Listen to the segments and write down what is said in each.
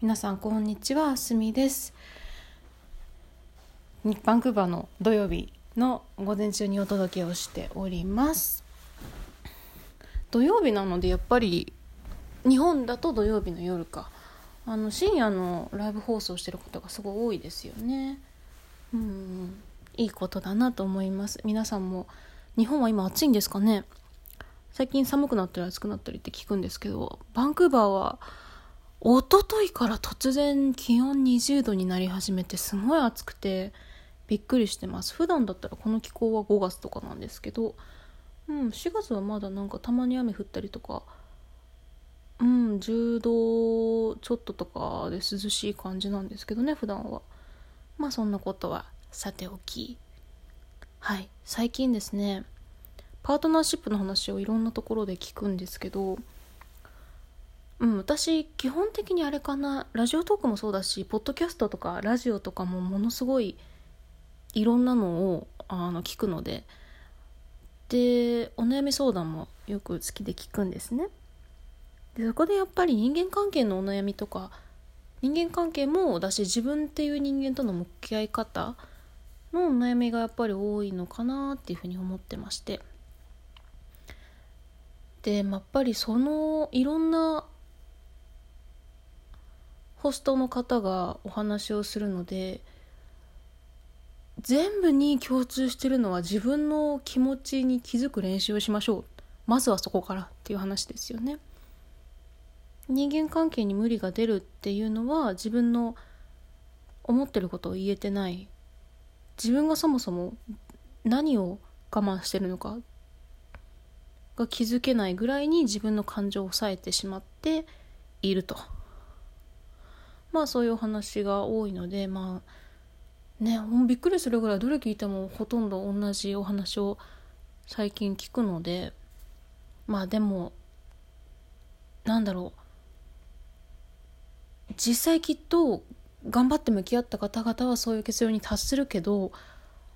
皆さんこんにちは。すみです。バンクーバーの土曜日の午前中にお届けをしております。土曜日なのでやっぱり日本だと土曜日の夜か。あの深夜のライブ放送してることがすごい多いですよね。うん。いいことだなと思います。皆さんも日本は今暑いんですかね？最近寒くなったり暑くなったりって聞くんですけどバンクーバーは一昨日から突然気温20度になり始めてすごい暑くてびっくりしてます。普段だったらこの気候は5月とかなんですけど、うん、4月はまだなんかたまに雨降ったりとかうん10度ちょっととかで涼しい感じなんですけどね普段は。まあそんなことはさておき。はい。最近ですねパートナーシップの話をいろんなところで聞くんですけどうん、私基本的にあれかなラジオトークもそうだしポッドキャストとかラジオとかもものすごいいろんなのをあの聞くので。でお悩み相談もよく好きで聞くんですね。でそこでやっぱり人間関係のお悩みとか人間関係もだし自分っていう人間との向き合い方のお悩みがやっぱり多いのかなっていうふうに思ってまして。で、やっぱりそのいろんなホストの方がお話をするので全部に共通してるのは自分の気持ちに気づく練習をしましょう。まずはそこからっていう話ですよね。人間関係に無理が出るっていうのは自分の思ってることを言えてない。自分がそもそも何を我慢してるのかが気づけないぐらいに自分の感情を抑えてしまっていると。まあそういうお話が多いのでまあねびっくりするぐらいどれ聞いてもほとんど同じお話を最近聞くのでまあでもなんだろう実際きっと頑張って向き合った方々はそういう結論に達するけど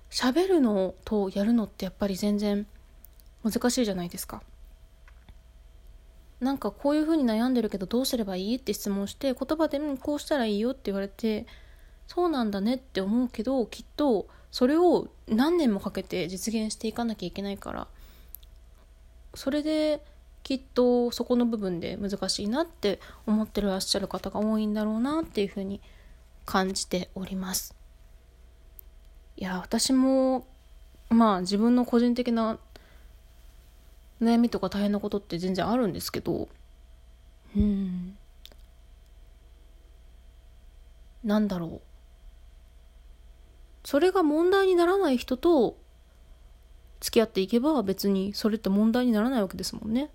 喋るのとやるのってやっぱり全然難しいじゃないですか。なんかこういう風に悩んでるけどどうすればいいって質問して言葉で、こうしたらいいよって言われてそうなんだねって思うけどきっとそれを何年もかけて実現していかなきゃいけないからそれできっとそこの部分で難しいなって思ってらっしゃる方が多いんだろうなっていうふうに感じております。いや私もまあ自分の個人的な悩みとか大変なことって全然あるんですけどうん。なんだろう。それが問題にならない人と付き合っていけば別にそれって問題にならないわけですもんね。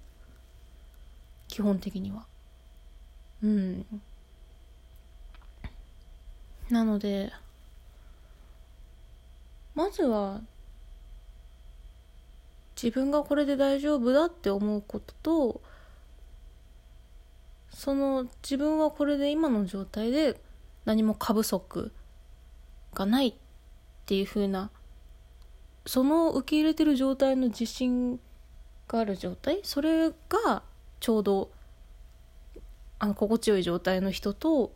基本的には。うん。なのでまずは自分がこれで大丈夫だって思うこととその自分はこれで今の状態で何も過不足がないっていう風なその受け入れてる状態の自信がある状態それがちょうどあの心地よい状態の人と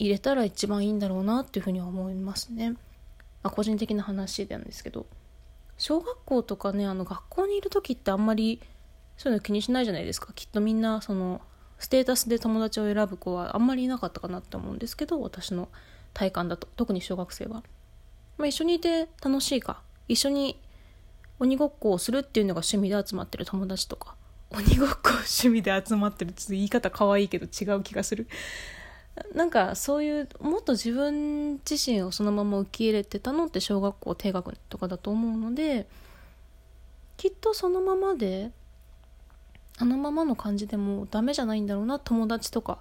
入れたら一番いいんだろうなっていうふうには思いますね。まあ、個人的な話なんですけど。小学校とかねあの学校にいる時ってあんまりそういうの気にしないじゃないですか。きっとみんなそのステータスで友達を選ぶ子はあんまりいなかったかなって思うんですけど私の体感だと。特に小学生は、まあ、一緒にいて楽しいか。一緒に鬼ごっこをするっていうのが趣味で集まってる友達とか。鬼ごっこ趣味で集まってるちょっと言い方可愛いけど違う気がする。なんかそういうもっと自分自身をそのまま受け入れてたのって小学校低学年とかだと思うのできっとそのままであのままの感じでもダメじゃないんだろうな友達とか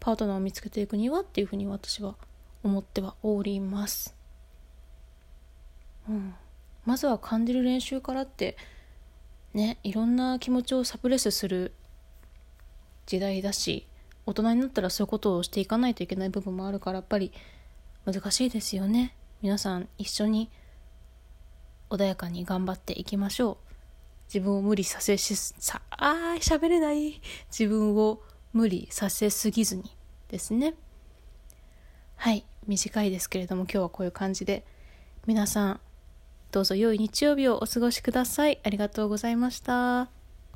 パートナーを見つけていくにはっていうふうに私は思ってはおります。うん、まずは感じる練習からってねいろんな気持ちをサプレスする時代だし大人になったらそういうことをしていかないといけない部分もあるからやっぱり難しいですよね。皆さん一緒に穏やかに頑張っていきましょう。自分を無理させしさあー喋れない。自分を無理させすぎずにですね。はい短いですけれども今日はこういう感じで。皆さんどうぞ良い日曜日をお過ごしください。ありがとうございました。